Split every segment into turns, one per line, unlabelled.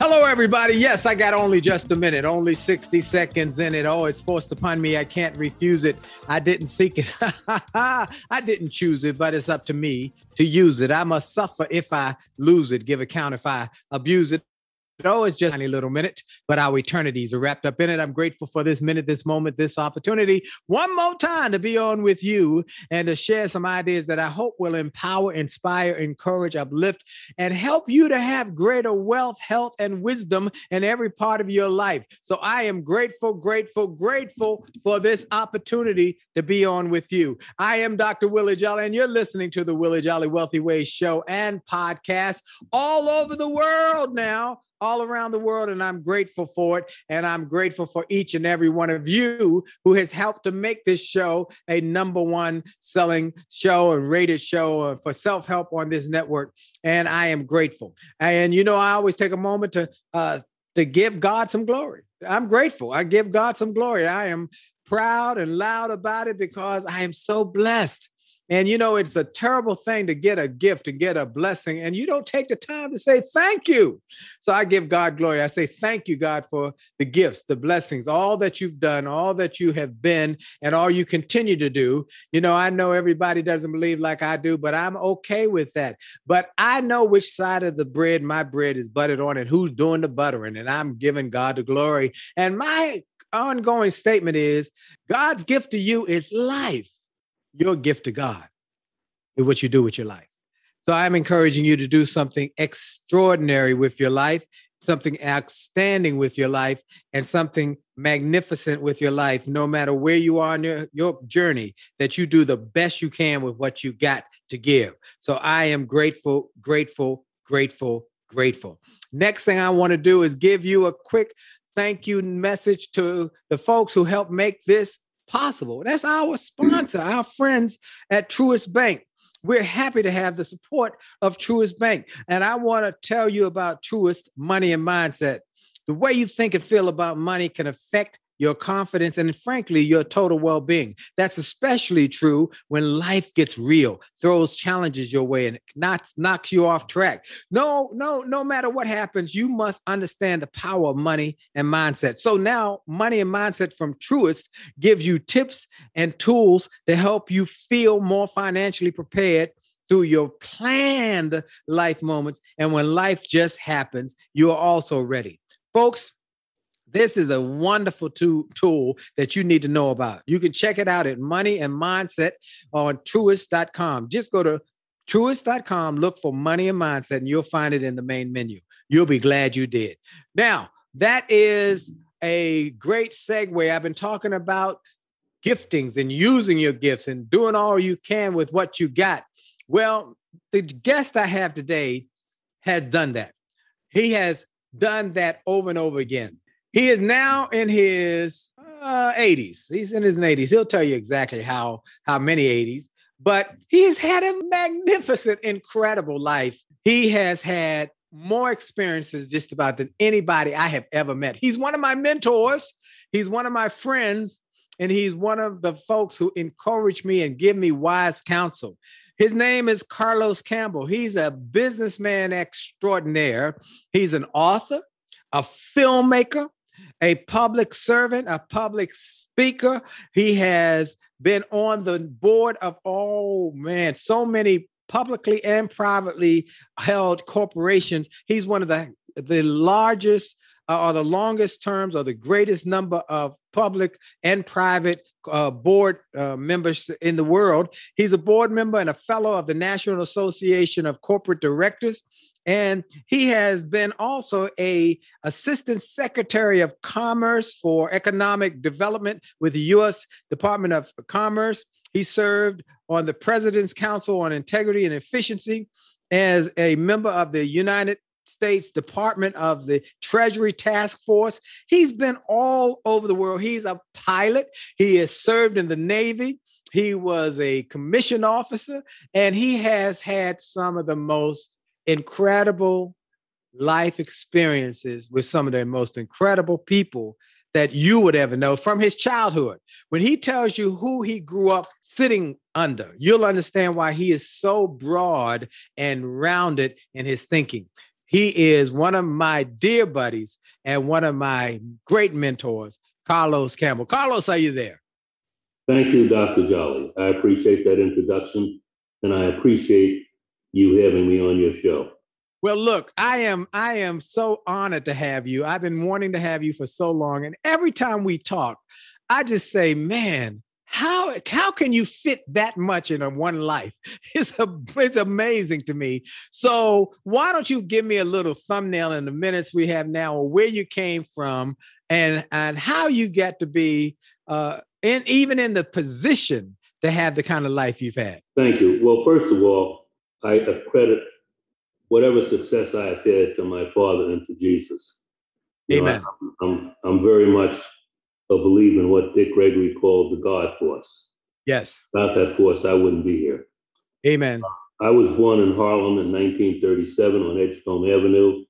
Hello, everybody. Yes, I got only just a minute, only 60 seconds in it. Oh, it's forced upon me. I can't refuse it. I didn't seek it. I didn't choose it, but it's up to me to use it. I must suffer if I lose it, give account if I abuse it. Oh, it's just a tiny little minute, but our eternities are wrapped up in it. I'm grateful for this minute, this moment, this opportunity. One more time to be on with you and to share some ideas that I hope will empower, inspire, encourage, uplift, and help you to have greater wealth, health, and wisdom in every part of your life. So I am grateful, grateful, grateful for this opportunity to be on with you. I am Dr. Willie Jolly, and you're listening to the Willie Jolly Wealthy Ways show and podcast all over the world now all around the world, and I'm grateful for it. And I'm grateful for each and every one of you who has helped to make this show a number one selling show and rated show uh, for self help on this network. And I am grateful. And you know, I always take a moment to uh, to give God some glory. I'm grateful. I give God some glory. I am proud and loud about it because I am so blessed. And you know, it's a terrible thing to get a gift, to get a blessing, and you don't take the time to say thank you. So I give God glory. I say thank you, God, for the gifts, the blessings, all that you've done, all that you have been, and all you continue to do. You know, I know everybody doesn't believe like I do, but I'm okay with that. But I know which side of the bread my bread is buttered on and who's doing the buttering, and I'm giving God the glory. And my ongoing statement is God's gift to you is life your gift to God is what you do with your life. So I'm encouraging you to do something extraordinary with your life, something outstanding with your life, and something magnificent with your life, no matter where you are in your, your journey, that you do the best you can with what you got to give. So I am grateful, grateful, grateful, grateful. Next thing I want to do is give you a quick thank you message to the folks who helped make this possible. That's our sponsor, our friends at Truist Bank. We're happy to have the support of Truist Bank. And I want to tell you about Truist Money and Mindset. The way you think and feel about money can affect your confidence, and frankly, your total well being. That's especially true when life gets real, throws challenges your way, and knocks, knocks you off track. No, no, no matter what happens, you must understand the power of money and mindset. So now, Money and Mindset from Truist gives you tips and tools to help you feel more financially prepared through your planned life moments. And when life just happens, you're also ready. Folks, this is a wonderful tool that you need to know about. You can check it out at Money and Mindset on truist.com. Just go to truist.com, look for Money and Mindset, and you'll find it in the main menu. You'll be glad you did. Now, that is a great segue. I've been talking about giftings and using your gifts and doing all you can with what you got. Well, the guest I have today has done that. He has done that over and over again. He is now in his uh, 80s. He's in his 80s. He'll tell you exactly how how many 80s, but he has had a magnificent, incredible life. He has had more experiences just about than anybody I have ever met. He's one of my mentors. He's one of my friends, and he's one of the folks who encourage me and give me wise counsel. His name is Carlos Campbell. He's a businessman extraordinaire. He's an author, a filmmaker, a public servant, a public speaker. He has been on the board of, oh man, so many publicly and privately held corporations. He's one of the, the largest uh, or the longest terms or the greatest number of public and private uh, board uh, members in the world. He's a board member and a fellow of the National Association of Corporate Directors and he has been also a assistant secretary of commerce for economic development with the u.s department of commerce he served on the president's council on integrity and efficiency as a member of the united States Department of the Treasury Task Force. He's been all over the world. He's a pilot. He has served in the Navy. He was a commissioned officer, and he has had some of the most incredible life experiences with some of the most incredible people that you would ever know from his childhood. When he tells you who he grew up sitting under, you'll understand why he is so broad and rounded in his thinking. He is one of my dear buddies and one of my great mentors, Carlos Campbell. Carlos, are you there?
Thank you, Dr. Jolly. I appreciate that introduction and I appreciate you having me on your show.
Well, look, I am I am so honored to have you. I've been wanting to have you for so long and every time we talk, I just say, "Man, how how can you fit that much in a one life? It's a, it's amazing to me. So, why don't you give me a little thumbnail in the minutes we have now where you came from and and how you got to be uh in even in the position to have the kind of life you've had.
Thank you. Well, first of all, I accredit whatever success I have had to my father and to Jesus.
You Amen.
Know, I, I'm, I'm very much a believer in what Dick Gregory called the God force.
Yes.
Without that force, I wouldn't be here.
Amen.
I was born in Harlem in 1937 on Edgecombe Avenue.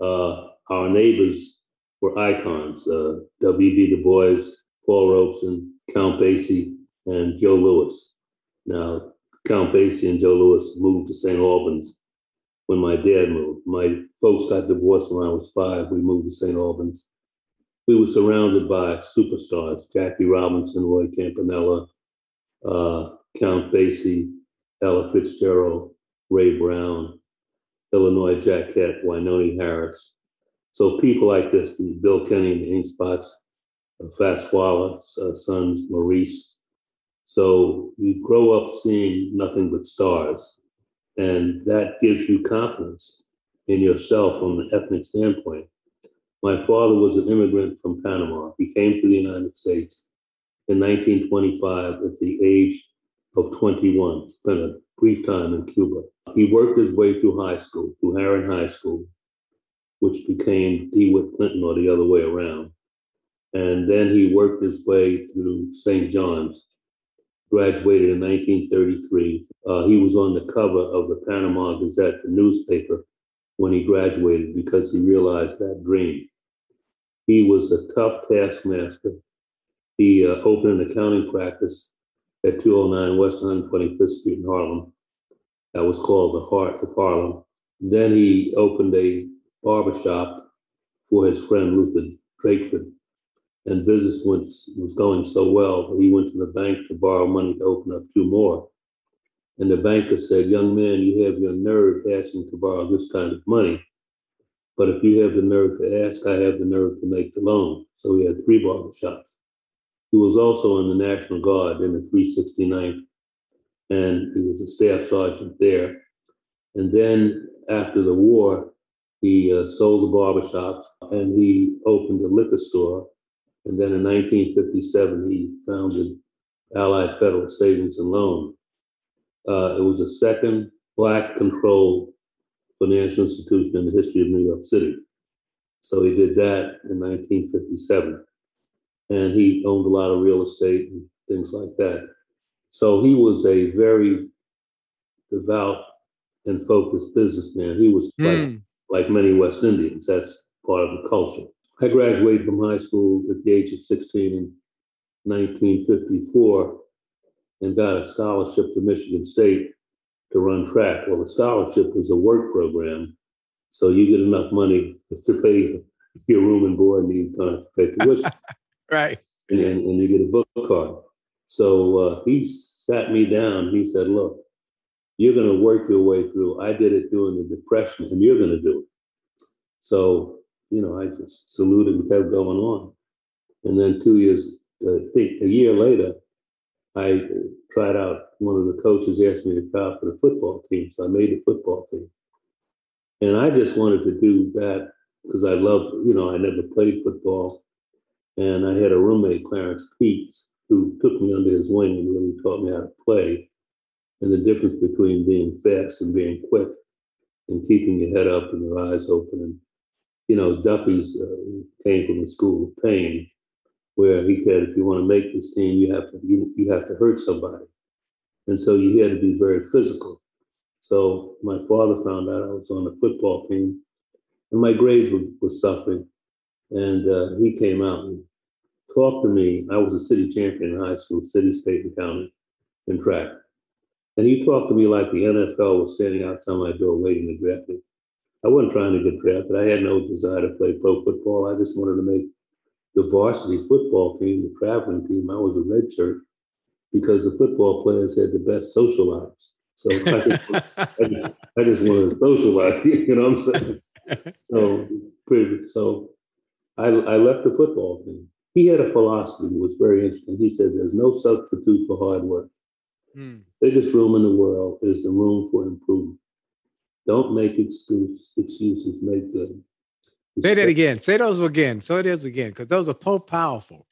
Uh, our neighbors were icons uh, W.B. Du Bois, Paul Robeson, Count Basie, and Joe Louis. Now, Count Basie and Joe Louis moved to St. Albans when my dad moved. My folks got divorced when I was five. We moved to St. Albans. We were surrounded by superstars Jackie Robinson, Roy Campanella, uh, Count Basie, Ella Fitzgerald, Ray Brown, Illinois Jacquet, Wynonie Harris. So people like this, Bill Kenny and the Ink Spots, uh, Fats Wallace, uh, sons Maurice, so you grow up seeing nothing but stars, and that gives you confidence in yourself from an ethnic standpoint. My father was an immigrant from Panama. He came to the United States in 1925 at the age of 21, spent a brief time in Cuba. He worked his way through high school, through Haaren High School, which became DeWitt Clinton or the other way around. And then he worked his way through St. John's, graduated in 1933. Uh, he was on the cover of the Panama Gazette, the newspaper, when he graduated because he realized that dream. He was a tough taskmaster. He uh, opened an accounting practice at 209 West 125th Street in Harlem. That was called the Heart of Harlem. Then he opened a barbershop for his friend Luther Drakeford. And business was, was going so well that he went to the bank to borrow money to open up two more. And the banker said, Young man, you have your nerve asking to borrow this kind of money. But if you have the nerve to ask, I have the nerve to make the loan. So he had three barbershops. He was also in the National Guard in the 369th, and he was a staff sergeant there. And then after the war, he uh, sold the barbershops and he opened a liquor store. And then in 1957, he founded Allied Federal Savings and Loan. Uh, it was the second black controlled financial institution in the history of New York City. So he did that in 1957. And he owned a lot of real estate and things like that. So he was a very devout and focused businessman. He was mm. like, like many West Indians. That's part of the culture. I graduated from high school at the age of 16 in 1954 and got a scholarship to Michigan State to run track. Well, the scholarship was a work program, so you get enough money to pay your room and board, and you don't have to pay tuition.
right.
And, and, you get a book card. So uh, he sat me down. He said, "Look, you're going to work your way through. I did it during the depression, and you're going to do it." So you know, I just saluted and kept going on. And then two years, I think a year later, I tried out. One of the coaches asked me to try out for the football team, so I made the football team. And I just wanted to do that because I loved, you know, I never played football. And I had a roommate, Clarence Peets, who took me under his wing and really taught me how to play and the difference between being fast and being quick and keeping your head up and your eyes open. And, you know, Duffy's uh, came from the school of pain where he said, if you want to make this team, you have to you, you have to hurt somebody. And so you had to be very physical. So my father found out I was on the football team and my grades were, were suffering. And uh, he came out and talked to me. I was a city champion in high school, city, state, and county in track. And he talked to me like the NFL was standing outside my door waiting to draft me. I wasn't trying to get drafted. I had no desire to play pro football. I just wanted to make the varsity football team, the traveling team, I was a red shirt because the football players had the best social lives. So I just, I just, I just wanted to socialize, you know what I'm saying? So, pretty, so I, I left the football team. He had a philosophy that was very interesting. He said, There's no substitute for hard work. Hmm. Biggest room in the world is the room for improvement. Don't make excuse, excuses, make good.
Say that again. Say those again. Say those again, because those are powerful.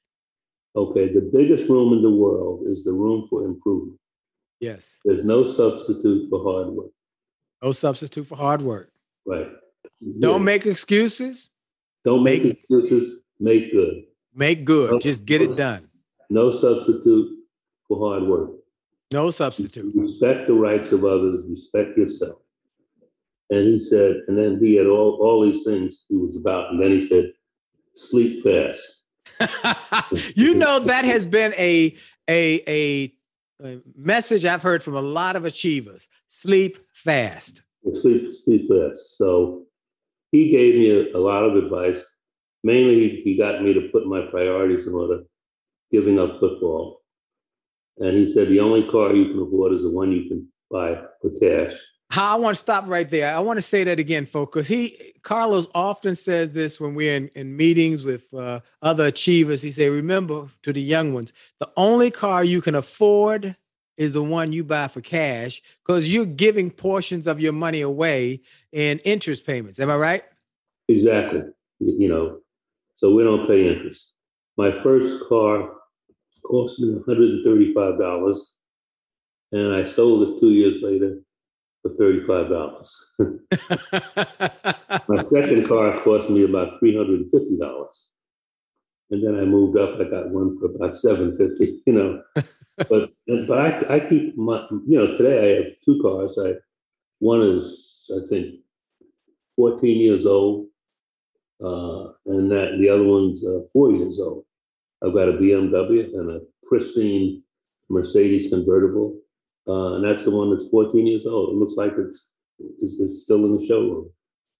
Okay, the biggest room in the world is the room for improvement.
Yes.
There's no substitute for hard work.
No substitute for hard work.
Right.
Don't make excuses.
Don't make, make, excuses. Make good.
Make good. No, Just get it done.
No substitute for hard work.
No substitute.
Respect the rights of others. Respect yourself. And he said, and then he had all, all these things he was about. And then he said, sleep fast.
you know, that has been a, a, a, a, message I've heard from a lot of achievers sleep fast.
Sleep, sleep fast. So he gave me a, a lot of advice. Mainly, he, he got me to put my priorities in order, giving up football. And he said, the only car you can afford is the one you can buy for cash.
I want to stop right there. I want to say that again, folks, because he Carlos often says this when we're in, in meetings with uh, other achievers. He say, "Remember to the young ones, the only car you can afford is the one you buy for cash, because you're giving portions of your money away in interest payments." Am I right?
Exactly. You know, so we don't pay interest. My first car cost me one hundred and thirty-five dollars, and I sold it two years later for $35. My second car cost me about $350. and then I moved up. I got one for about seven fifty. You know, but but I, I keep my you know today I have two cars. I one is I think fourteen years old, uh, and that the other one's uh, four years old. I've got a BMW and a pristine Mercedes convertible, uh, and that's the one that's 14 years old. It looks like it's, it's, it's still in the showroom.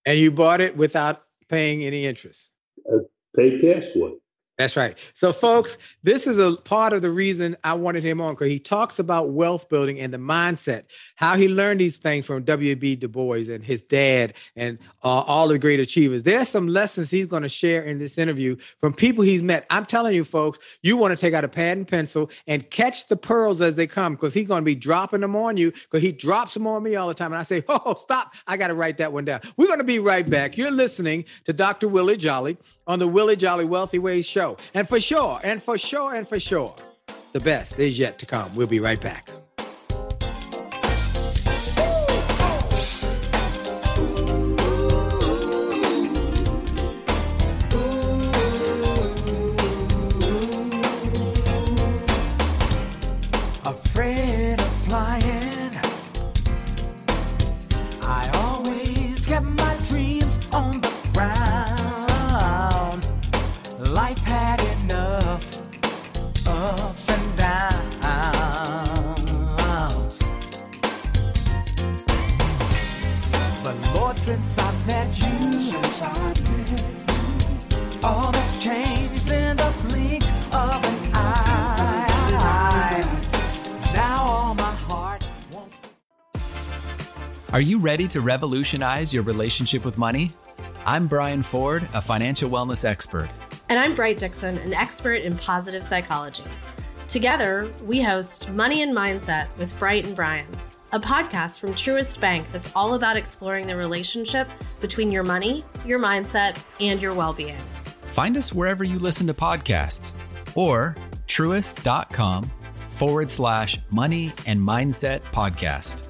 And you bought it without paying any interest.
I paid cash for it.
That's right. So, folks, this is a part of the reason I wanted him on because he talks about wealth building and the mindset, how he learned these things from W.B. Du Bois and his dad and uh, all the great achievers. There's some lessons he's going to share in this interview from people he's met. I'm telling you, folks, you want to take out a pad and pencil and catch the pearls as they come because he's going to be dropping them on you because he drops them on me all the time. And I say, oh, stop. I got to write that one down. We're going to be right back. You're listening to Dr. Willie Jolly on the Willie Jolly Wealthy Ways show. And for sure, and for sure, and for sure, the best is yet to come. We'll be right back.
Ready to revolutionize your relationship with money? I'm Brian Ford, a financial wellness expert.
And I'm Bright Dickson, an expert in positive psychology. Together, we host Money and Mindset with Bright and Brian, a podcast from Truist Bank that's all about exploring the relationship between your money, your mindset, and your well being.
Find us wherever you listen to podcasts or truist.com forward slash money and mindset podcast.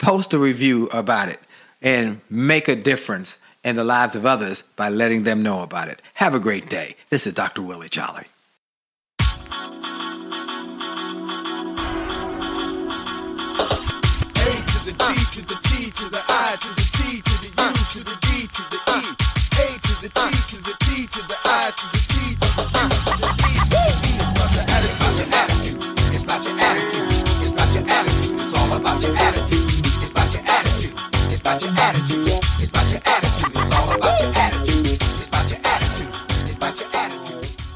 post a review about it and make a difference in the lives of others by letting them know about it. Have a great day. This is Dr. Willie Jolly.
To the T to the T E. A to the D to the T to the I T to the About your attitude.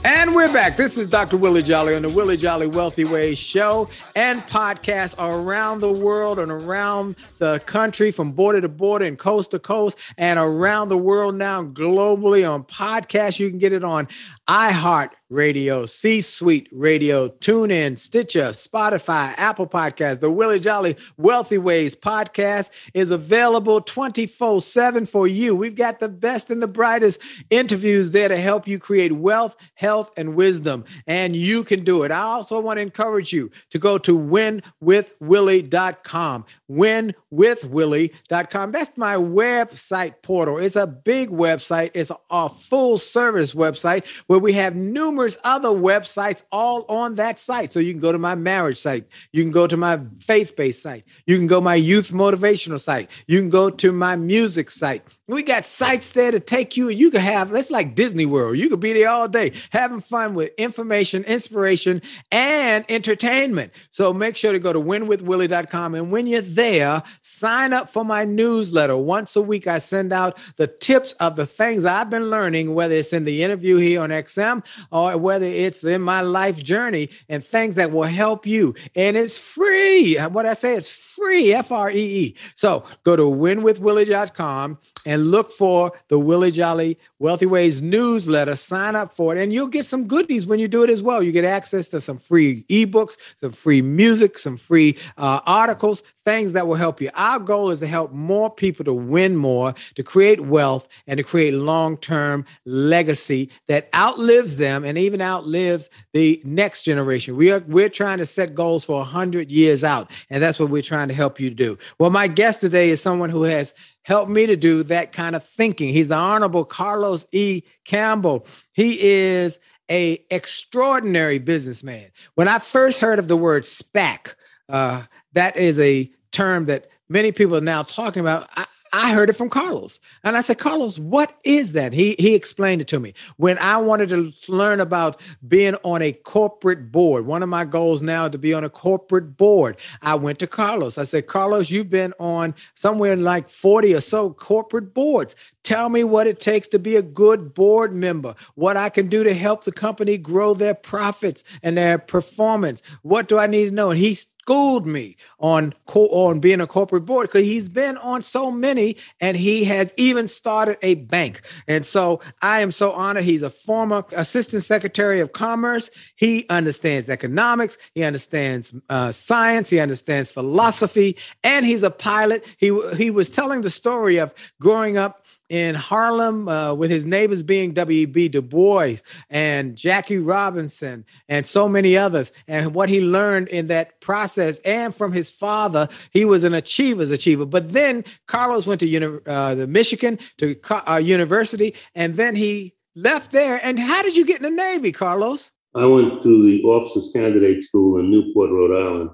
And we're back. This is Dr. Willie Jolly on the Willie Jolly Wealthy Ways show and podcast around the world and around the country from border to border and coast to coast and around the world now globally on podcast. You can get it on iHeart Radio, C Suite Radio, TuneIn, Stitcher, Spotify, Apple Podcasts. The Willie Jolly Wealthy Ways podcast is available 24 7 for you. We've got the best and the brightest interviews there to help you create wealth, health, and wisdom. And you can do it. I also want to encourage you to go to winwithwillie.com. winwithwillie.com. That's my website portal. It's a big website. It's a full service website where we have numerous other websites all on that site. So you can go to my marriage site. You can go to my faith-based site. You can go my youth motivational site. You can go to my music site. We got sites there to take you, and you can have, it's like Disney World. You could be there all day having fun with information, inspiration, and entertainment. So make sure to go to winwithwillie.com. And when you're there, sign up for my newsletter. Once a week, I send out the tips of the things I've been learning, whether it's in the interview here on XM or whether it's in my life journey and things that will help you. And it's free. What I say, it's free, F R E E. So go to winwithwillie.com and look for the Willie Jolly Wealthy Ways newsletter. Sign up for it, and you'll get some goodies when you do it as well. You get access to some free ebooks, some free music, some free uh, articles, things that will help you. Our goal is to help more people to win more, to create wealth, and to create long term legacy that outlives them and even outlives the next generation. We are we're trying to set goals for 100 years out, and that's what we're trying to help you do. Well, my guest today is someone who has helped me to do that kind of thinking. He's the Honorable Carlos E. Campbell. He is a extraordinary businessman. When I first heard of the word SPAC, uh, that is a term that many people are now talking about. I, I heard it from Carlos. And I said, Carlos, what is that? He he explained it to me. When I wanted to learn about being on a corporate board, one of my goals now to be on a corporate board, I went to Carlos. I said, Carlos, you've been on somewhere in like 40 or so corporate boards. Tell me what it takes to be a good board member, what I can do to help the company grow their profits and their performance. What do I need to know? And he schooled me on co- on being a corporate board because he's been on so many and he has even started a bank. And so I am so honored. He's a former assistant secretary of commerce. He understands economics. He understands uh, science. He understands philosophy, and he's a pilot. He he was telling the story of growing up in Harlem uh, with his neighbors being W.B. Du Bois and Jackie Robinson and so many others, and what he learned in that process and from his father, he was an achiever's achiever. But then Carlos went to uni- uh, the Michigan to uh, university, and then he left there. And how did you get in the Navy, Carlos?
I went to the Officers Candidate School in Newport, Rhode Island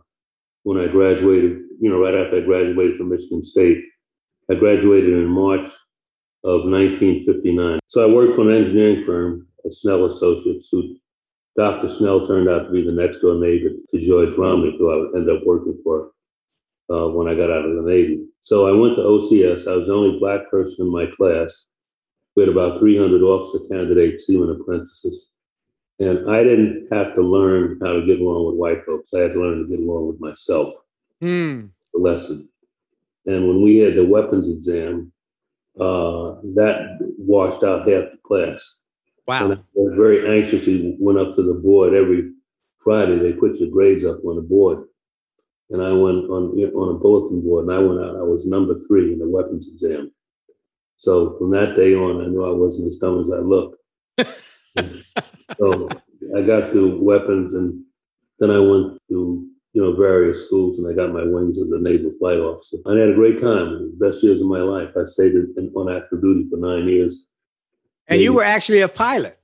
when I graduated, you know, right after I graduated from Michigan State. I graduated in March of 1959. So I worked for an engineering firm at Snell Associates, who Dr. Snell turned out to be the next door neighbor to George Romney, who I would end up working for uh, when I got out of the Navy. So I went to OCS. I was the only black person in my class. We had about 300 officer candidates, seaman apprentices. And I didn't have to learn how to get along with white folks. I had to learn to get along with myself.
Mm.
The lesson. And when we had the weapons exam, uh, that washed out half the class.
Wow.
And I was very anxiously went up to the board every Friday. They put your grades up on the board. And I went on on a bulletin board and I went out. I was number three in the weapons exam. So from that day on, I knew I wasn't as dumb as I looked. so I got through weapons and then I went to you know, various schools, and I got my wings as a naval flight officer. I had a great time. best years of my life. I stayed in, on active duty for nine years.
And you were actually a pilot.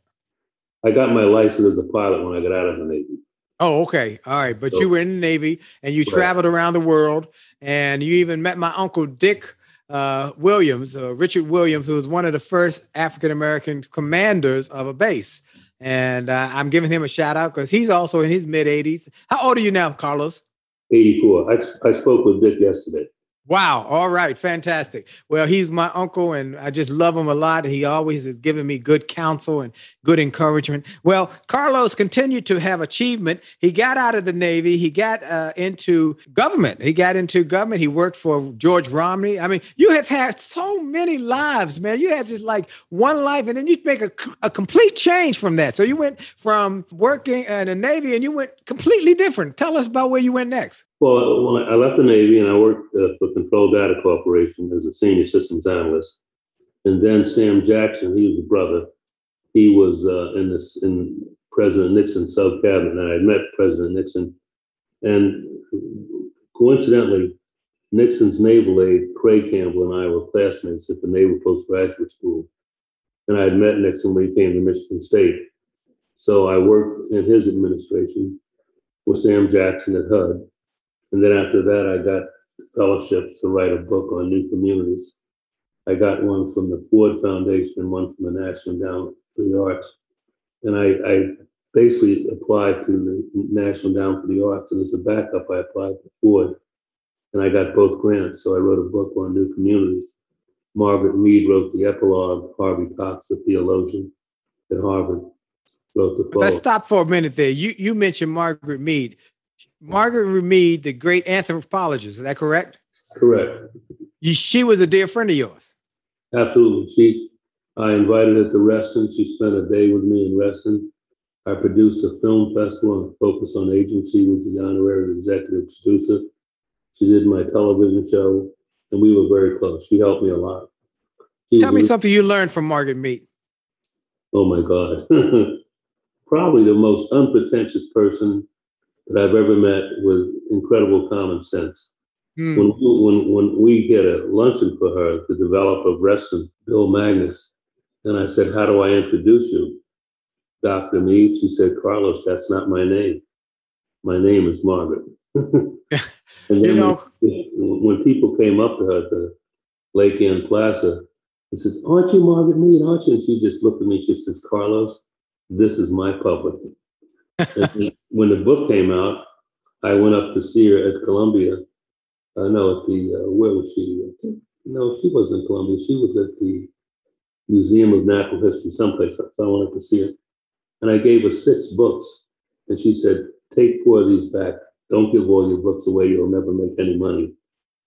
I got my license as a pilot when I got out of the Navy.
Oh, okay. All right. But so, you were in the Navy and you right. traveled around the world and you even met my uncle Dick uh, Williams, uh, Richard Williams, who was one of the first African American commanders of a base. And uh, I'm giving him a shout out because he's also in his mid 80s. How old are you now, Carlos?
84. I, I spoke with Dick yesterday.
Wow. All right. Fantastic. Well, he's my uncle and I just love him a lot. He always has given me good counsel and good encouragement. Well, Carlos continued to have achievement. He got out of the Navy. He got uh, into government. He got into government. He worked for George Romney. I mean, you have had so many lives, man. You had just like one life and then you make a, a complete change from that. So you went from working in the Navy and you went completely different. Tell us about where you went next.
Well, when I left the Navy and I worked uh, for Control Data Corporation as a senior systems analyst, and then Sam Jackson, he was a brother. He was uh, in this in President Nixon's sub cabinet, and I met President Nixon. And coincidentally, Nixon's naval aide, Craig Campbell, and I were classmates at the Naval Postgraduate School. And I had met Nixon when he came to Michigan State. So I worked in his administration with Sam Jackson at HUD. And then after that, I got fellowships to write a book on new communities. I got one from the Ford Foundation and one from the National Endowment for the Arts. And I, I basically applied to the National Endowment for the Arts, and as a backup, I applied to Ford, and I got both grants. So I wrote a book on new communities. Margaret Mead wrote the epilogue. Harvey Cox, a theologian at Harvard, wrote the.
Let's stop for a minute there. You you mentioned Margaret Mead. Margaret Mead, the great anthropologist, is that correct?
Correct.
She was a dear friend of yours.
Absolutely. She, I invited her to Reston. She spent a day with me in Reston. I produced a film festival and Focus on Agency, with the honorary executive producer. She did my television show, and we were very close. She helped me a lot. She
Tell me something you learned from Margaret Mead.
Oh my God. Probably the most unpretentious person that I've ever met with incredible common sense. Mm. When, when, when we get a luncheon for her, the developer of Reston, Bill Magnus, and I said, How do I introduce you? Dr. Mead, she said, Carlos, that's not my name. My name is Margaret. and then
you know,
when, when, people came up to her at the Lake Anne Plaza, and says, Aren't you Margaret Mead? Aren't you? And she just looked at me, she says, Carlos, this is my public. When the book came out, I went up to see her at Columbia I know at the uh, where was she? No, she wasn't in Columbia. She was at the Museum of Natural History, someplace. So I wanted to see her, and I gave her six books, and she said, "Take four of these back. Don't give all your books away. You'll never make any money."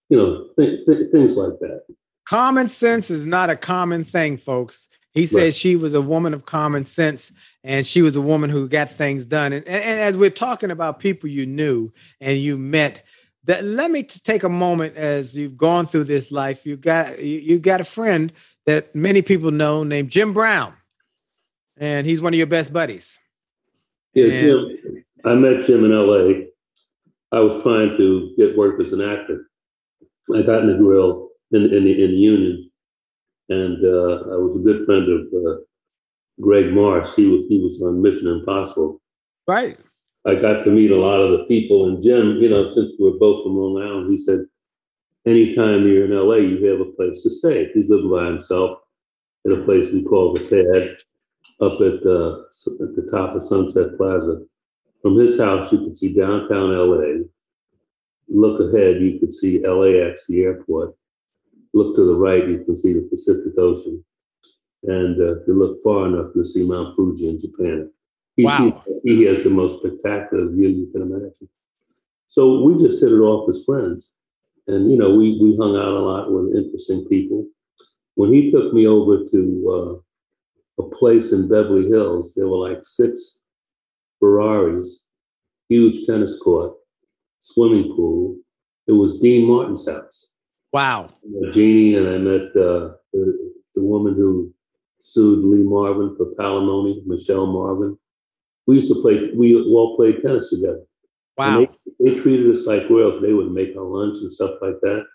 You know, th- th- things like that.
Common sense is not a common thing, folks. He said right. she was a woman of common sense and she was a woman who got things done. And, and, and as we're talking about people you knew and you met, that let me take a moment as you've gone through this life. You got you, you got a friend that many people know named Jim Brown, and he's one of your best buddies.
Yeah, and, Jim. I met Jim in L.A. I was trying to get work as an actor. I got in the grill in in the, in the union, and uh, I was a good friend of uh, Greg Marsh. He was he was on Mission Impossible.
Right.
I got to meet a lot of the people. And Jim, you know, since we're both from Long Island, he said, anytime you're in LA, you have a place to stay. He's living by himself at a place we call the Pad up at, uh, at the top of Sunset Plaza. From his house, you could see downtown LA. Look ahead, you could see LAX, the airport. Look to the right, you can see the Pacific Ocean. And uh, if you look far enough, you'll see Mount Fuji in Japan. He,
wow.
he, he has the most spectacular view you can imagine. So we just hit it off as friends. And, you know, we, we hung out a lot with interesting people. When he took me over to uh, a place in Beverly Hills, there were like six Ferraris, huge tennis court, swimming pool. It was Dean Martin's house.
Wow.
Jeannie, and I met uh, the, the woman who sued Lee Marvin for palimony, Michelle Marvin we used to play, we all played tennis together.
Wow.
They, they, treated us like royals. They would make our lunch and stuff like that.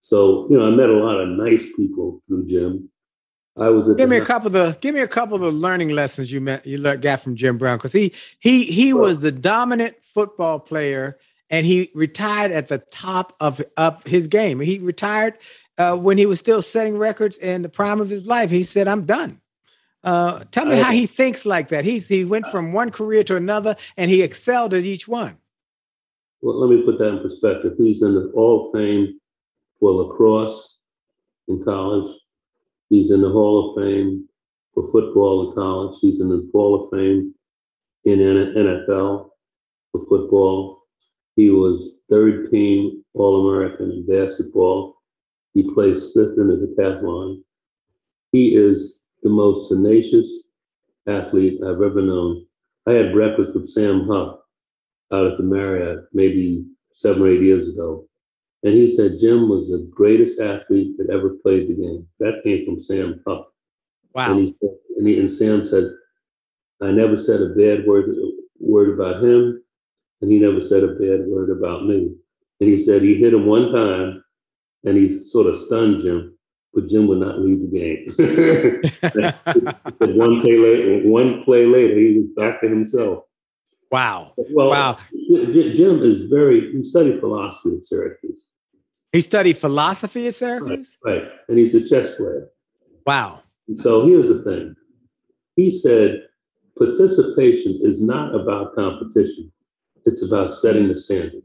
So, you know, I met a lot of nice people through Jim. I was
give me a couple of the give me a couple of the learning lessons you met you learned got from Jim Brown because he he he was the dominant football player and he retired at the top of of his game. He retired uh, when he was still setting records in the prime of his life. He said, "I'm done." Uh, tell me how he thinks like that. He's he went from one career to another, and he excelled at each one.
Well, let me put that in perspective. He's in the Hall of Fame for lacrosse in college. He's in the Hall of Fame for football in college. He's in the Hall of Fame in NFL for football. He was third team All American in basketball. He placed fifth in the decathlon. He is the most tenacious athlete I've ever known. I had breakfast with Sam Huff out at the Marriott maybe seven or eight years ago. And he said Jim was the greatest athlete that ever played the game. That came from Sam Huff.
Wow.
And, he said, and, he, and Sam said, I never said a bad word, word about him, and he never said a bad word about me. And he said he hit him one time, and he sort of stunned Jim, but Jim would not leave the game. one play later, one play later, he was back to himself.
Wow.
Well,
wow.
Jim is very, he studied philosophy at Syracuse.
He studied philosophy at Syracuse?
Right, right. And he's a chess player.
Wow.
And so here's the thing. He said, participation is not about competition. It's about setting the standard.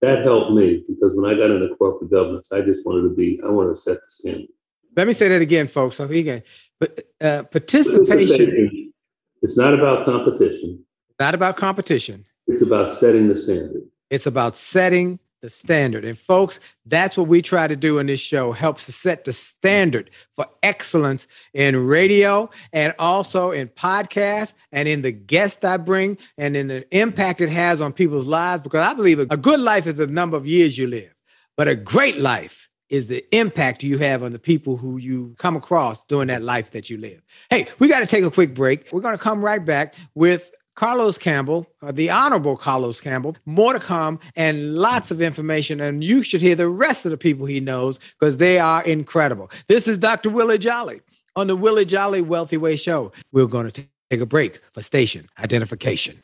That helped me because when I got into corporate governance, I just wanted to be, I wanted to set the standard.
Let me say that again, folks. So again, but uh, participation, participation.
It's not about competition.
Not about competition.
It's about setting the standard.
It's about setting the standard. And folks, that's what we try to do in this show, helps to set the standard for excellence in radio and also in podcasts and in the guests I bring and in the impact it has on people's lives. Because I believe a good life is the number of years you live, but a great life is the impact you have on the people who you come across during that life that you live. Hey, we got to take a quick break. We're going to come right back with Carlos Campbell, uh, the Honorable Carlos Campbell. More to come and lots of information. And you should hear the rest of the people he knows because they are incredible. This is Dr. Willie Jolly on the Willie Jolly Wealthy Way Show. We're going to take a break for station identification.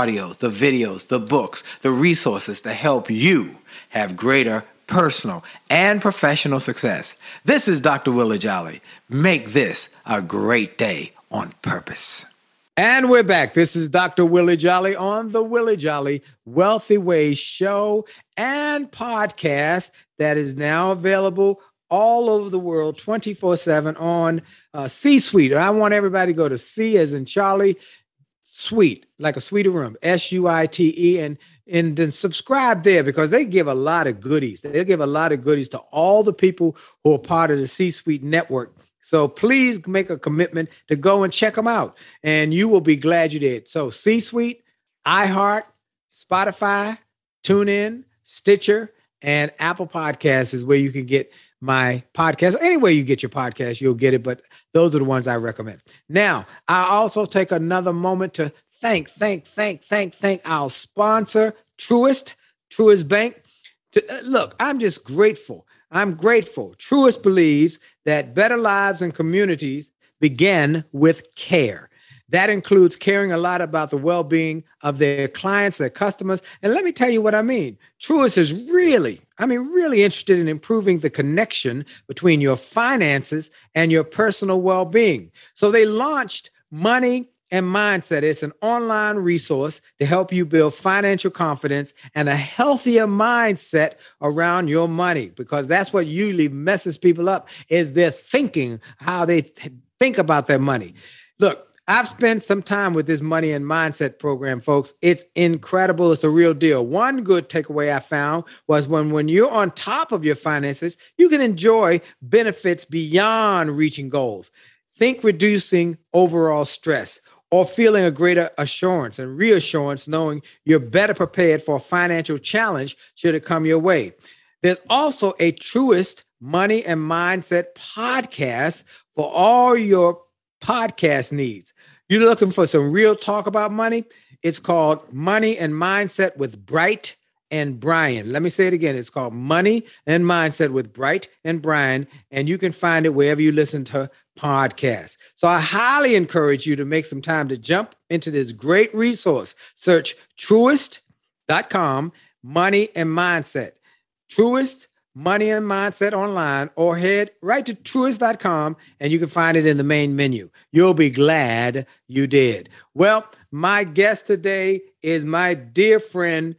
audios, the videos the books, the resources to help you have greater personal and professional success. This is Dr. Willie Jolly. Make this a great day on purpose. And we're back. This is Dr. Willie Jolly on the Willie Jolly Wealthy Ways show and podcast that is now available all over the world 24 7 on uh, C Suite. I want everybody to go to C as in Charlie, Suite, like a suite of room, S U I T E, and and then subscribe there because they give a lot of goodies. They give a lot of goodies to all the people who are part of the C Suite network. So please make a commitment to go and check them out, and you will be glad you did. So C Suite, iHeart, Spotify, TuneIn, Stitcher, and Apple Podcasts is where you can get my podcast. Anywhere you get your podcast, you'll get it, but those are the ones I recommend. Now, I also take another moment to thank, thank, thank, thank, thank our sponsor, Truist, Truist Bank. To, uh, look, I'm just grateful. I'm grateful. Truist believes that better lives and communities begin with care. That includes caring a lot about the well being of their clients, their customers. And let me tell you what I mean. Truist is really, I mean, really interested in improving the connection between your finances and your personal well being. So they launched Money and Mindset. It's an online resource to help you build financial confidence and a healthier mindset around your money because that's what usually messes people up is their thinking, how they th- think about their money. Look, I've spent some time with this money and mindset program, folks. It's incredible. It's a real deal. One good takeaway I found was when, when you're on top of your finances, you can enjoy benefits beyond reaching goals. Think reducing overall stress or feeling a greater assurance and reassurance knowing you're better prepared for a financial challenge should it come your way. There's also a Truist money and mindset podcast for all your podcast needs. You're looking for some real talk about money? It's called Money and Mindset with Bright and Brian. Let me say it again. It's called Money and Mindset with Bright and Brian, and you can find it wherever you listen to podcasts. So I highly encourage you to make some time to jump into this great resource. Search truist.com, money and mindset. Truist Money and Mindset online or head right to truist.com and you can find it in the main menu. You'll be glad you did. Well, my guest today is my dear friend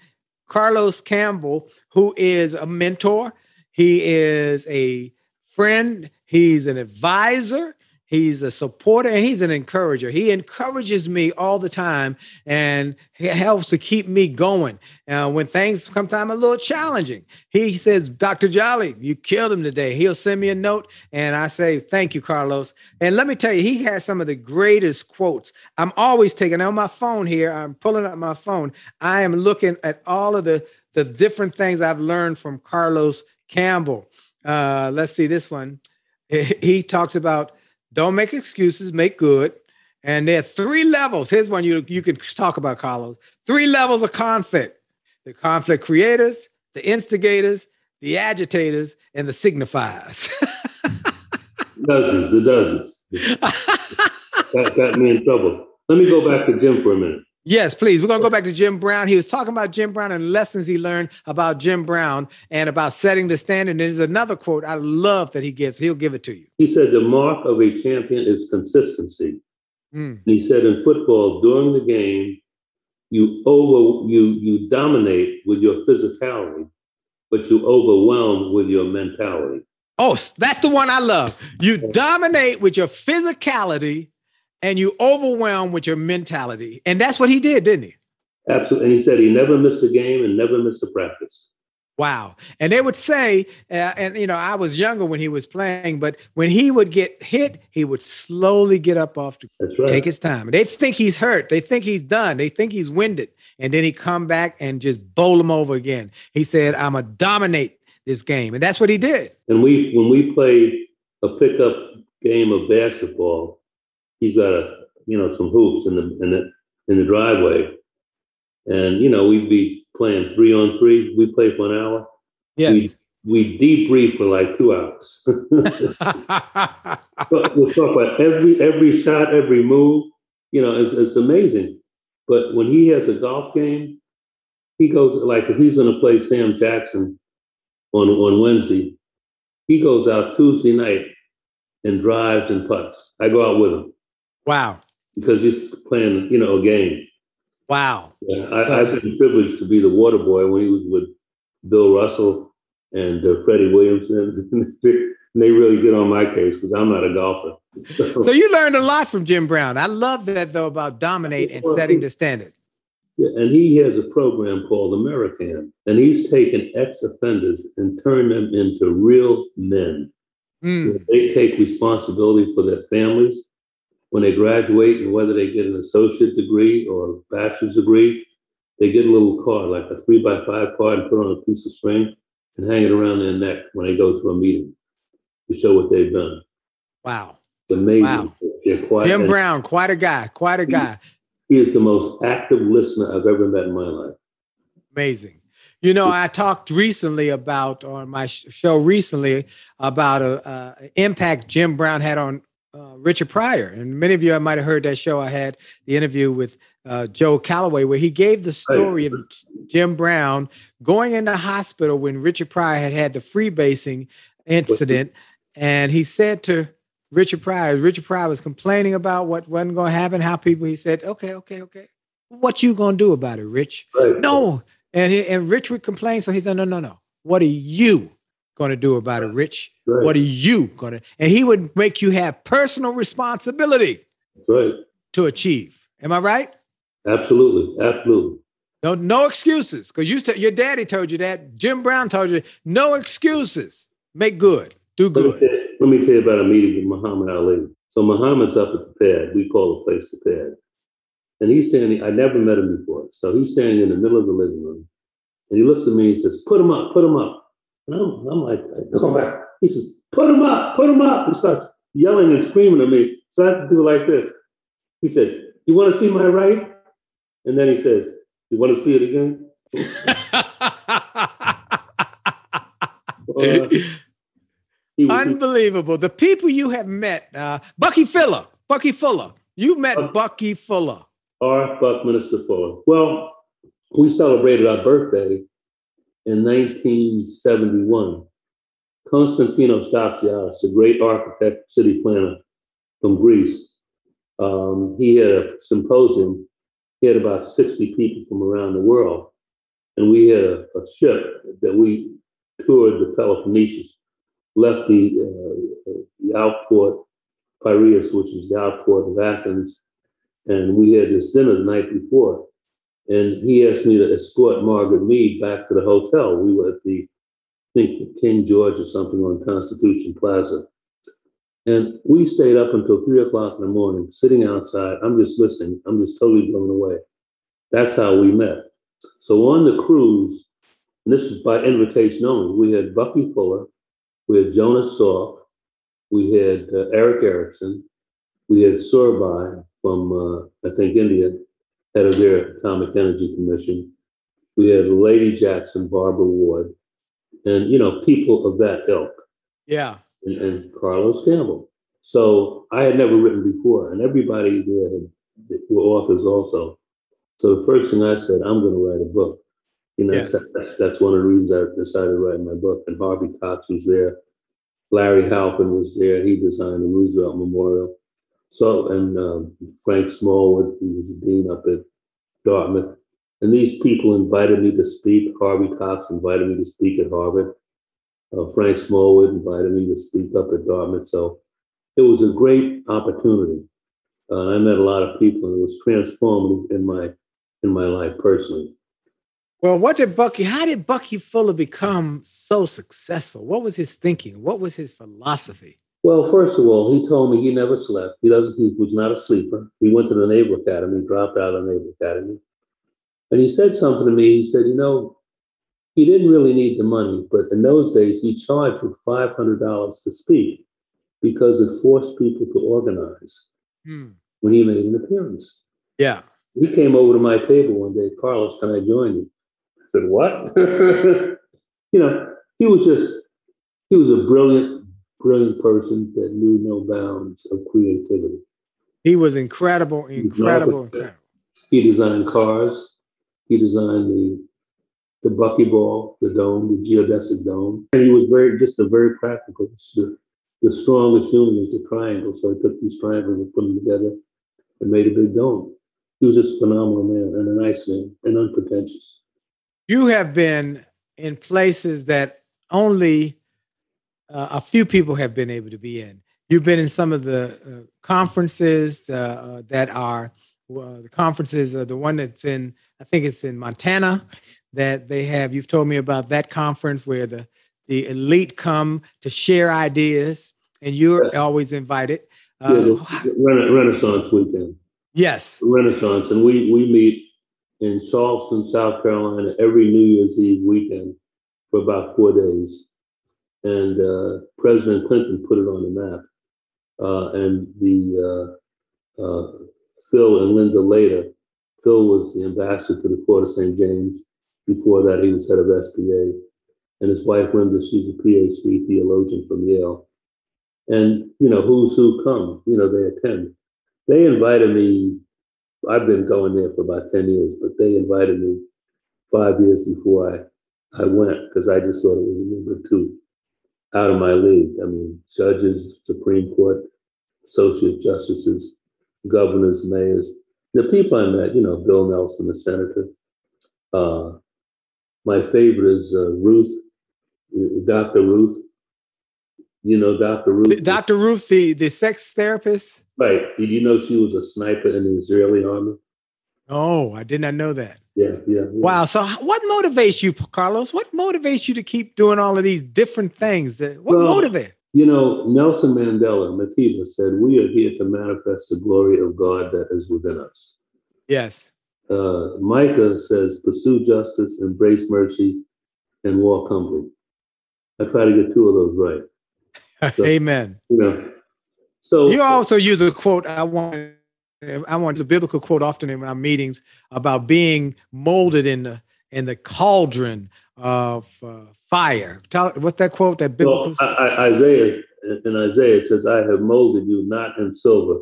Carlos Campbell, who is a mentor. He is a friend, he's an advisor, He's a supporter and he's an encourager. He encourages me all the time and he helps to keep me going. Uh, when things come time a little challenging, he says, Dr. Jolly, you killed him today. He'll send me a note and I say, Thank you, Carlos. And let me tell you, he has some of the greatest quotes. I'm always taking on my phone here. I'm pulling up my phone. I am looking at all of the, the different things I've learned from Carlos Campbell. Uh, let's see this one. He talks about don't make excuses, make good. And there are three levels. Here's one you, you can talk about, Carlos. Three levels of conflict the conflict creators, the instigators, the agitators, and the signifiers.
dozens, the dozens. that got me in trouble. Let me go back to Jim for a minute.
Yes, please. We're going to go back to Jim Brown. He was talking about Jim Brown and lessons he learned about Jim Brown and about setting the standard. And there's another quote I love that he gives. He'll give it to you.
He said, The mark of a champion is consistency. Mm. He said, In football, during the game, you over you you dominate with your physicality, but you overwhelm with your mentality.
Oh, that's the one I love. You dominate with your physicality, and you overwhelm with your mentality. And that's what he did, didn't he?
Absolutely. And he said he never missed a game and never missed a practice.
Wow. And they would say, uh, and you know, I was younger when he was playing, but when he would get hit, he would slowly get up off to right. take his time. They think he's hurt. They think he's done. They think he's winded. And then he come back and just bowl him over again. He said, I'm going to dominate this game. And that's what he did.
And we, when we played a pickup game of basketball, he's got a you know some hoops in the in the in the driveway, and you know we'd be playing three on three. We play for an hour.
Yes.
We, we debrief for like two hours. we'll talk about every every shot, every move. You know, it's, it's amazing. But when he has a golf game, he goes like if he's going to play Sam Jackson on on Wednesday, he goes out Tuesday night and drives and putts. I go out with him.
Wow.
Because he's playing, you know, a game.
Wow.
Yeah, I, have been privileged to be the water boy when he was with Bill Russell and uh, Freddie Williamson. And they really get on my case because I'm not a golfer.
so you learned a lot from Jim Brown. I love that though about dominate and setting the standard.
Yeah, and he has a program called Amer-I-Can, and he's taken ex-offenders and turned them into real men. Mm. They take responsibility for their families when they graduate and whether they get an associate degree or a bachelor's degree, they get a little card, like a three by five card, and put on a piece of string and hang it around their neck when they go to a meeting to show what they've done.
Wow.
It's amazing.
Wow. Quite, Jim Brown, quite a guy, quite a guy.
He, he is the most active listener I've ever met in my life.
Amazing. You know, I talked recently about on my show recently about a, a, impact Jim Brown had on uh, Richard Pryor. And many of you I might have heard that show. I had the interview with uh, Joe Calloway, where he gave the story of Jim Brown going in the hospital when Richard Pryor had had the freebasing incident. And he said to Richard Pryor, Richard Pryor was complaining about what wasn't going to happen, how people, he said, okay, okay, okay. What you going to do about it, Rich? Right. No. And, he, and Rich would complain. So he said, no, no, no. What are you going to do about it, Rich? Right. What are you going to? And he would make you have personal responsibility
right.
to achieve. Am I right?
Absolutely. Absolutely.
No, no excuses. Because you your daddy told you that. Jim Brown told you no excuses. Make good. Do good.
Let me, you, let me tell you about a meeting with Muhammad Ali. So Muhammad's up at the pad. We call the place the pad. and he's standing. I never met him before, so he's standing in the middle of the living room, and he looks at me. and He says, "Put him up, put him up." And I'm, I'm like, "Come back." He says, "Put him up, put him up." He starts yelling and screaming at me. So I have to do like this. He said, "You want to see my right?" And then he says, "You want to see it again?" Uh, he was-
Unbelievable. The people you have met, uh, Bucky Fuller, Bucky Fuller. You met
Uh,
Bucky Fuller.
R. Buckminster Fuller. Well, we celebrated our birthday in 1971. Konstantinos Doxiadis, a great architect, city planner from Greece, um, he had a symposium. He had about 60 people from around the world. And we had a, a ship that we toured the Peloponnesus, left the, uh, the outport, Piraeus, which is the outport of Athens, and we had this dinner the night before. And he asked me to escort Margaret Mead back to the hotel. We were at the, I think, King George or something on Constitution Plaza. And we stayed up until three o'clock in the morning, sitting outside. I'm just listening. I'm just totally blown away. That's how we met. So on the cruise, and this is by invitation only, we had Bucky Fuller, we had Jonas Salk, we had uh, Erik Erikson, we had Sarabhai from, uh, I think, India, head of their Atomic Energy Commission. We had Lady Jackson, Barbara Ward, and, you know, people of that ilk
Yeah.
and, and Carlos Campbell. So I had never written before, and everybody there had, were authors also. So the first thing I said, I'm going to write a book. You know,
Yes.
that's, one of the reasons I decided to write my book. And Harvey Cox was there. Larry Halprin was there. He designed the Roosevelt Memorial. So, and um, Frank Smallwood, he was dean up at Dartmouth. And these people invited me to speak. Harvey Cox invited me to speak at Harvard. Uh, Frank Smallwood invited me to speak up at Dartmouth. So it was a great opportunity. Uh, I met a lot of people, and it was transformative in my in my life personally.
Well, what did Bucky, how did Bucky Fuller become so successful? What was his thinking? What was his philosophy?
Well, first of all, he told me he never slept. He doesn't. He was not a sleeper. He went to the Naval Academy, dropped out of the Naval Academy, and he said something to me. He said, "You know, he didn't really need the money, but in those days, he charged with five hundred dollars to speak because it forced people to organize."
Hmm.
When he made an appearance,
Yeah.
he came over to my table one day. Carlos, can I join you? I said, "What?" you know, he was just he was a brilliant, brilliant person that knew no bounds of creativity.
He was incredible, incredible, incredible.
He designed cars. He designed the the buckyball, the dome, the geodesic dome, and he was very just a very practical. The, the strongest unit is the triangle, so I took these triangles and put them together and made a big dome. He was just a phenomenal man and a nice man and unpretentious.
You have been in places that only uh, a few people have been able to be in. You've been in some of the uh, conferences uh, uh, that are uh, the conferences, uh, the one that's in, I think it's in Montana, that they have. You've told me about that conference where the the elite come to share ideas, and you're always invited.
yeah,
Uh,
Renaissance weekend.
yes,
Renaissance, and we we meet in Charleston, South Carolina, every New Year's Eve weekend for about four days. And uh, President Clinton put it on the map, uh, and the uh, uh, Phil and Linda Lader. Phil was the ambassador to the Court of St. James. Before that, he was head of SBA, and his wife Linda, she's a PhD theologian from Yale. And you know, who's who come? You know, they attend. They invited me I've been going there for about 10 years, but they invited me five years before I, I went because I just thought it was a little bit too out of my league. I mean, judges, Supreme Court, associate justices, governors, mayors, the people I met, you know, Bill Nelson, the senator. Uh, my favorite is uh, Ruth, Dr. Ruth. You know, Dr. Ruth.
Dr. Ruth, the the sex therapist.
Right. Did you know she was a sniper in the Israeli army?
Oh, I did not know that.
Yeah, yeah. yeah.
Wow. So, what motivates you, Carlos? What motivates you to keep doing all of these different things? That- What
Well,
motivates?
You know, Nelson Mandela, Madiba said, We are here to manifest the glory of God that is within us.
Yes.
Uh, Micah says, pursue justice, embrace mercy, and walk humbly. I try to get two of those right.
So, Amen.
You know, so
you also use a quote. I want. I want a biblical quote often in our meetings about being molded in the in the cauldron of uh, fire. Tell what that quote that biblical.
Well, I, I, Isaiah in Isaiah it says, "I have molded you not in silver,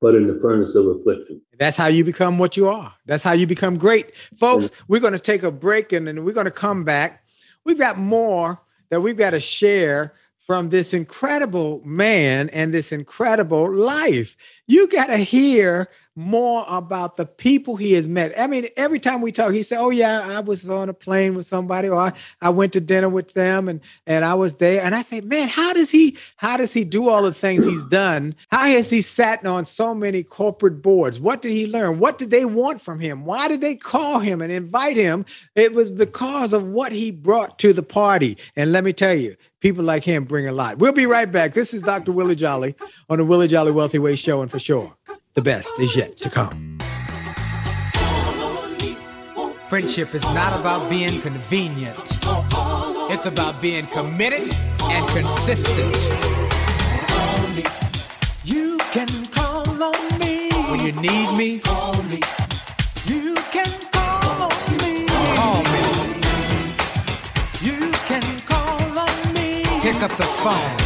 but in the furnace of affliction."
That's how you become what you are. That's how you become great, folks. Yeah. We're going to take a break and then we're going to come back. We've got more that we've got to share from this incredible man and this incredible life. You got to hear more about the people he has met. I mean, every time we talk, he said, "Oh yeah, I was on a plane with somebody, or I, I went to dinner with them, and and I was there." And I say, "Man, how does he? How does he do all the things he's done? How has he sat on so many corporate boards? What did he learn? What did they want from him? Why did they call him and invite him? It was because of what he brought to the party. And let me tell you, people like him bring a lot. We'll be right back. This is Dr. Willie Jolly on the Willie Jolly Wealthy Way Show, and for sure." The best is yet to come.
Friendship is not about being convenient. It's about being committed and consistent.
You can call on me
when you need me.
You can call on me.
Call me.
You can call on me.
Pick up the phone.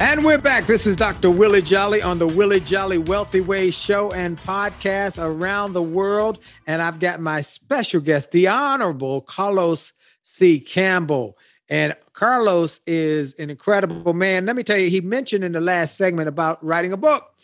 And we're back. This is Dr. Willie Jolly on the Willie Jolly Wealthy Way show and podcast around the world. And I've got my special guest, the Honorable Carlos C. Campbell. And Carlos is an incredible man. Let me tell you, he mentioned in the last segment about writing a book.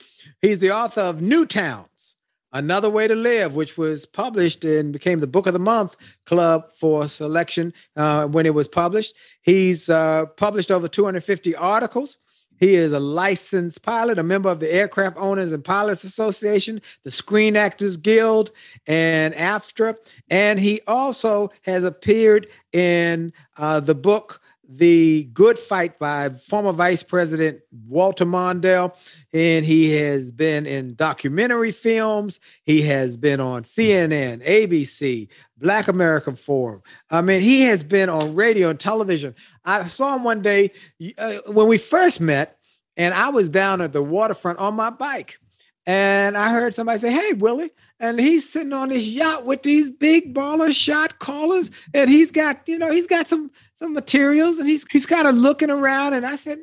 He's the author of New Towns, Another Way to Live, which was published and became the Book of the Month Club for selection uh, when it was published. He's uh, published over 250 articles. He is a licensed pilot, a member of the Aircraft Owners and Pilots Association, the Screen Actors Guild, and AFTRA. And he also has appeared in uh, the book The Good Fight by former Vice President Walter Mondale. And he has been in documentary films. He has been on CNN, ABC, Black American Forum. I mean, he has been on radio and television. I saw him one day uh, when we first met, and I was down at the waterfront on my bike. And I heard somebody say, Hey, Willie. And he's sitting on his yacht with these big baller shot callers. And he's got, you know, he's got some some materials and he's he's kind of looking around. And I said,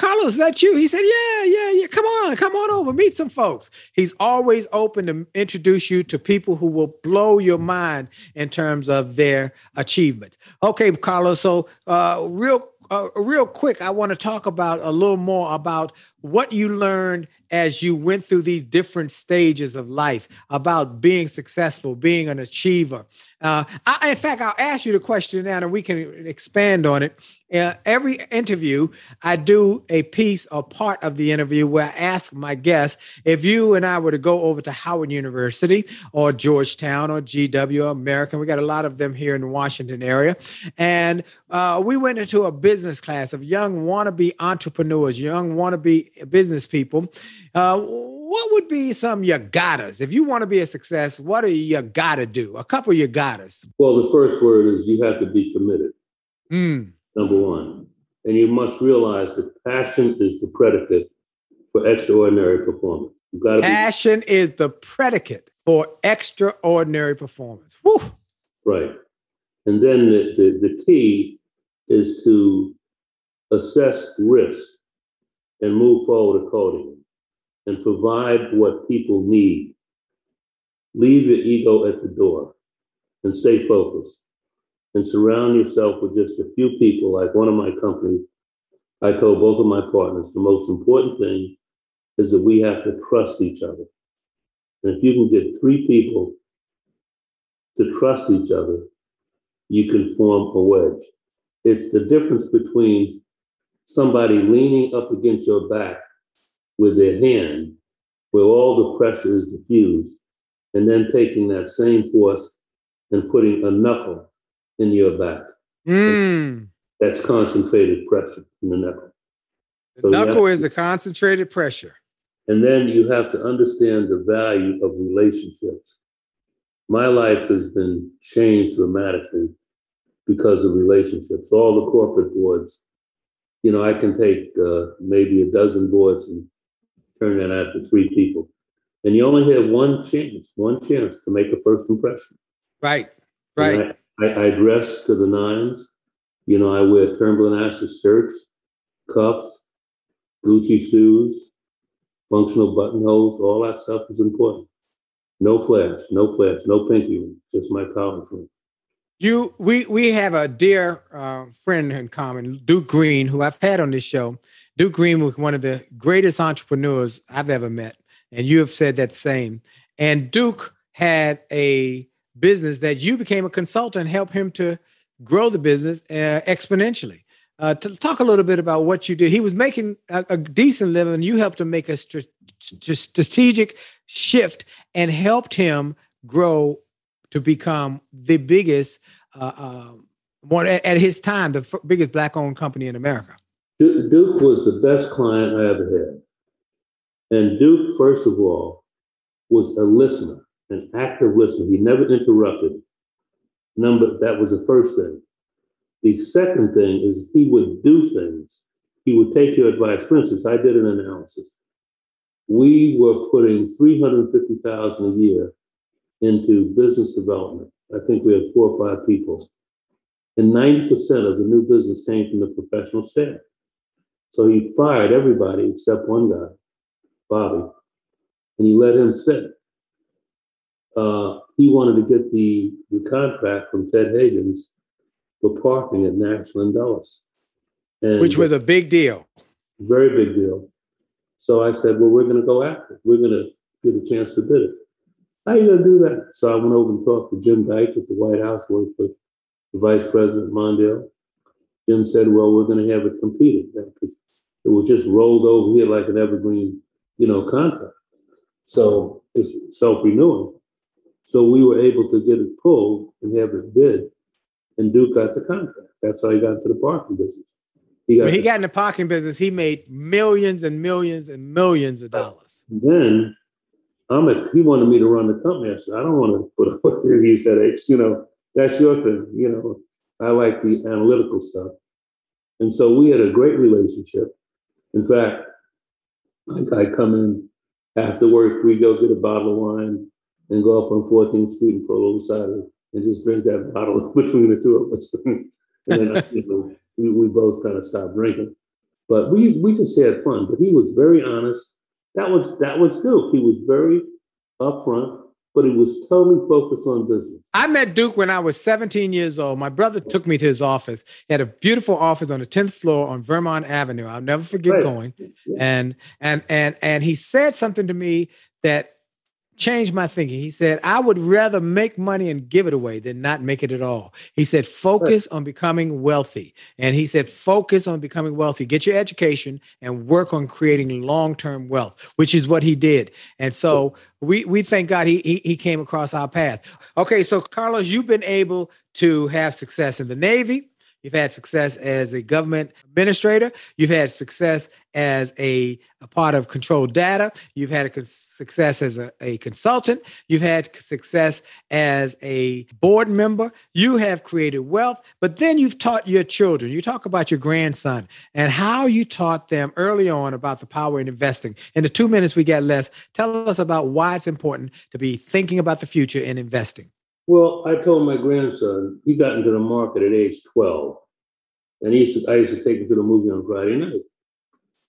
Carlos, is that you? He said, Yeah, yeah, yeah. Come on, come on over, meet some folks. He's always open to introduce you to people who will blow your mind in terms of their achievements. Okay, Carlos. So, uh, real, uh, real quick, I want to talk about a little more about what you learned as you went through these different stages of life about being successful, being an achiever. Uh, I, in fact, I'll ask you the question now and we can expand on it. Uh, every interview, I do a piece or part of the interview where I ask my guests if you and I were to go over to Howard University or Georgetown or GW or American, we got a lot of them here in the Washington area. And uh, we went into a business class of young wannabe entrepreneurs, young wannabe business people. Uh, what would be some you gottas? If you want to be a success, what do you gotta do? A couple you gottas.
Well, the first word is you have to be committed.
Mm.
Number one. And you must realize that passion is the predicate for extraordinary performance. You've got to
passion be- is the predicate for extraordinary performance. Woo.
Right. And then the, the, the key is to assess risk and move forward accordingly and provide what people need. Leave your ego at the door and stay focused and surround yourself with just a few people. Like one of my companies, I told both of my partners the most important thing is that we have to trust each other. And if you can get three people to trust each other, you can form a wedge. It's the difference between somebody leaning up against your back with their hand, where all the pressure is diffused, and then taking that same force and putting a knuckle in your back.
Mm.
That's concentrated pressure in the knuckle.
The so knuckle is the concentrated pressure.
And then you have to understand the value of relationships. My life has been changed dramatically because of relationships. All the corporate boards you know, I can take uh, maybe a dozen boards and turn that out to three people. And you only have one chance, one chance to make a first impression.
Right, right.
I, I, dress to the nines. You know, I wear Turnbull Asser shirts, cuffs, Gucci shoes, functional buttonholes. All that stuff is important. No flash, no flash, no pinky, just my college ring.
You, we, we have a dear uh, friend in common, Duke Green, who I've had on this show. Duke Green was one of the greatest entrepreneurs I've ever met, and you have said that same. And Duke had a business that you became a consultant, help him to grow the business uh, exponentially. Uh, to talk a little bit about what you did. He was making a, a decent living, and you helped him make a st- st- strategic shift and helped him grow to become the biggest uh, uh, one at, at, his time, the f- biggest black-owned company in America.
Duke was the best client I ever had, and Duke, first of all, was a listener, an active listener. He never interrupted. Number that was the first thing. The second thing is he would do things. He would take your advice. For instance, I did an analysis. We were putting three hundred fifty thousand a year into business development. I think we had four or five people. And 90% of the new business came from the professional staff. So he fired everybody except one guy, Bobby, and he let him sit. Uh, he wanted to get the, the contract from Ted Higgins for parking at National and Dulles. And
Which was a big deal.
very big deal. So I said, well, we're going to go after it. We're going to get a chance to bid it. How are you going to do that? So I went over and talked to Jim Dyke at the White House, worked with the Vice President Mondale. Jim said, well, we're going to have it competed because it was just rolled over here like an evergreen, you know, contract. So it's self-renewing. So we were able to get it pulled and have it bid, and Duke got the contract. That's how he got into the parking business. He got
When he
the-
got in the parking business, he made millions and millions and millions of dollars.
then I'm a, he wanted me to run the company. I said, I don't want to put up with these headaches. You know, that's your thing. You know, I like the analytical stuff. And so we had a great relationship. In fact, I, I come in after work, we go get a bottle of wine and go up on 14th Street and pull over cider and just drink that bottle between the two of us. and then uh, you know, we, we both kind of stopped drinking. But we we just had fun. But he was very honest. That was that was Duke. He was very upfront, but he was totally focused on business.
I met Duke when I was 17 years old. My brother took me to his office. He had a beautiful office on the 10th floor on Vermont Avenue. I'll never forget
Right.
going. And and and and he said something to me that changed my thinking. He said, I would rather make money and give it away than not make it at all. He said, focus on becoming wealthy. And he said, focus on becoming wealthy. Get your education and work on creating long-term wealth, which is what he did. And so we we thank God he, he he came across our path. Okay, so Carlos, you've been able to have success in the Navy. You've had success as a government administrator. You've had success as a, a part of Control Data. You've had a success as a, a consultant. You've had success as a board member. You have created wealth, but then you've taught your children. You talk about your grandson and how you taught them early on about the power in investing. In the two minutes we got less, tell us about why it's important to be thinking about the future and investing.
Well, I told my grandson he got into the market at age 12. And he used to, I used to take him to the movie on Friday night.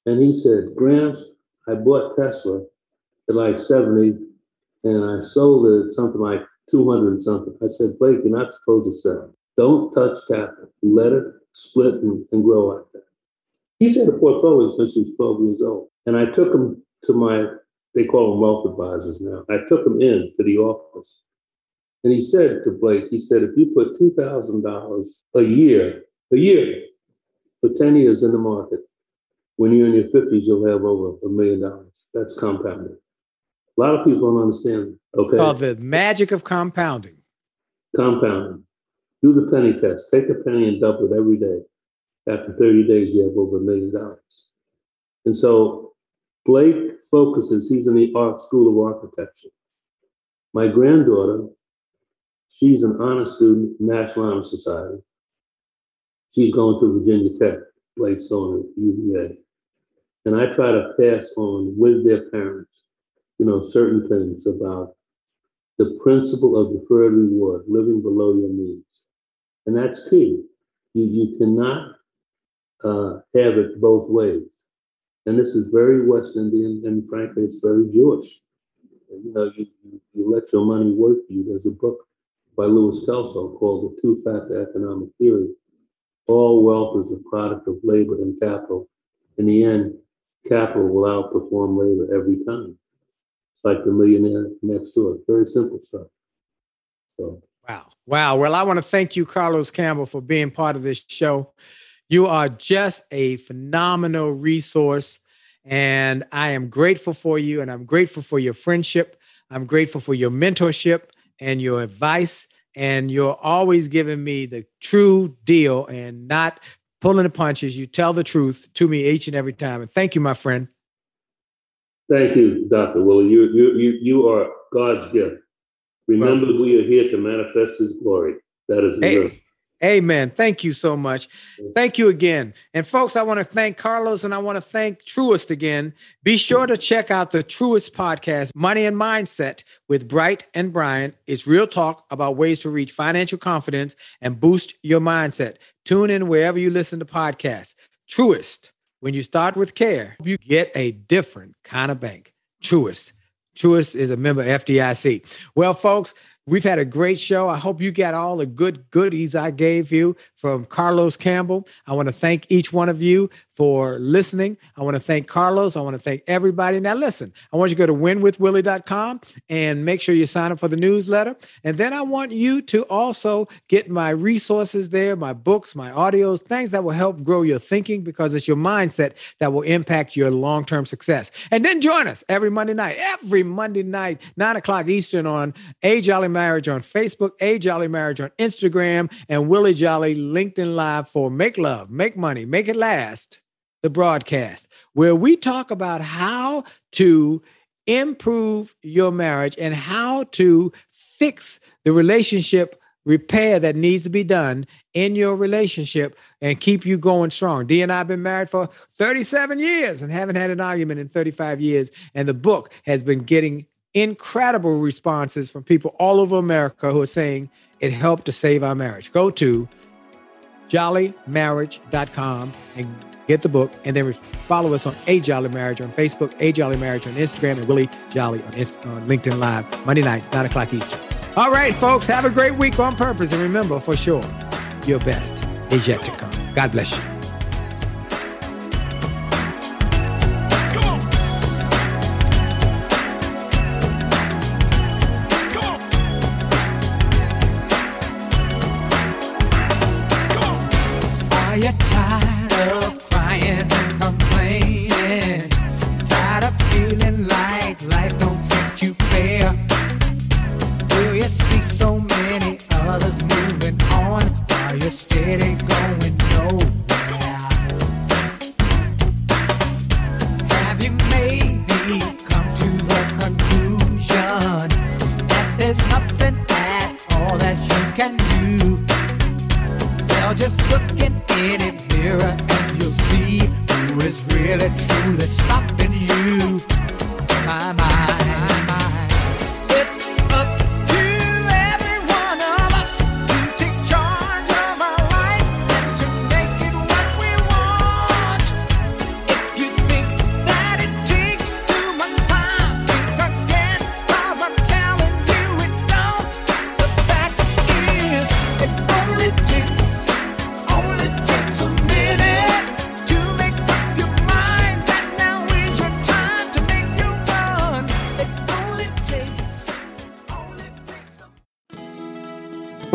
And he said, Gramps, I bought Tesla at like 70 and I sold it at something like 200 and something. I said, Blake, you're not supposed to sell. Don't touch capital. Let it split and, and grow like that. He's had a portfolio since he was 12 years old. And I took him to my, they call them wealth advisors now. I took him in to the office. And he said to Blake, he said, if you put $2,000 a year, a year for 10 years in the market, when you're in your 50s, you'll have over a million dollars. That's compounding. A lot of people don't understand. Okay.
Called the magic of compounding.
Compounding. Do the penny test. Take a penny and double it every day. After 30 days, you have over a million dollars. And so Blake focuses, he's in the art school of architecture. My granddaughter, she's an honor student, National Honor Society. She's going to Virginia Tech. Going to UVA. And I try to pass on with their parents, you know, certain things about the principle of deferred reward, living below your means. And that's key. You, you cannot uh, have it both ways. And this is very West Indian, and frankly, it's very Jewish. You know, you, you let your money work for you. There's a book by Louis Kelso called The Two-Factor Economic Theory. All wealth is a product of labor and capital. In the end, capital will outperform labor every time. It's like the millionaire next door. Very simple stuff. So
Wow. Wow. Well, I want to thank you, Carlos Campbell, for being part of this show. You are just a phenomenal resource. And I am grateful for you. And I'm grateful for your friendship. I'm grateful for your mentorship and your advice. And you're always giving me the true deal and not pulling the punches. You tell the truth to me each and every time. And thank you, my friend.
thank you, Dr. Willie. You, you, you, you are God's gift. Remember, we are here to manifest his glory. That is the
Hey, Amen. Thank you so much. Thank you again. And folks, I want to thank Carlos and I want to thank Truist again. Be sure to check out the Truist podcast, Money and Mindset with Bright and Brian. It's real talk about ways to reach financial confidence and boost your mindset. Tune in wherever you listen to podcasts. Truist, when you start with care, you get a different kind of bank. Truist. Truist is a member of FDIC. Well, folks, We've had a great show. I hope you got all the good goodies I gave you from Carlos Campbell. I want to thank each one of you for listening. I want to thank Carlos. I want to thank everybody. Now, listen, I want you to go to winwithwillie.com and make sure you sign up for the newsletter. And then I want you to also get my resources there, my books, my audios, things that will help grow your thinking because it's your mindset that will impact your long term success. And then join us every Monday night, every Monday night, nine o'clock Eastern on A Jolly Marriage on Facebook, A Jolly Marriage on Instagram, and Willie Jolly LinkedIn Live for Make Love, Make Money, Make It Last the broadcast, where we talk about how to improve your marriage and how to fix the relationship repair that needs to be done in your relationship and keep you going strong. Dee and I have been married for 37 years and haven't had an argument in 35 years. And the book has been getting incredible responses from people all over America who are saying it helped to save our marriage. Go to jollymarriage.com and get the book, and then follow us on A Jolly Marriage on Facebook, A Jolly Marriage on Instagram, and Willie Jolly on, Inst- on LinkedIn Live, Monday nights, 9 o'clock Eastern. All right, folks, have a great week on purpose. And remember, for sure, your best is yet to come. God bless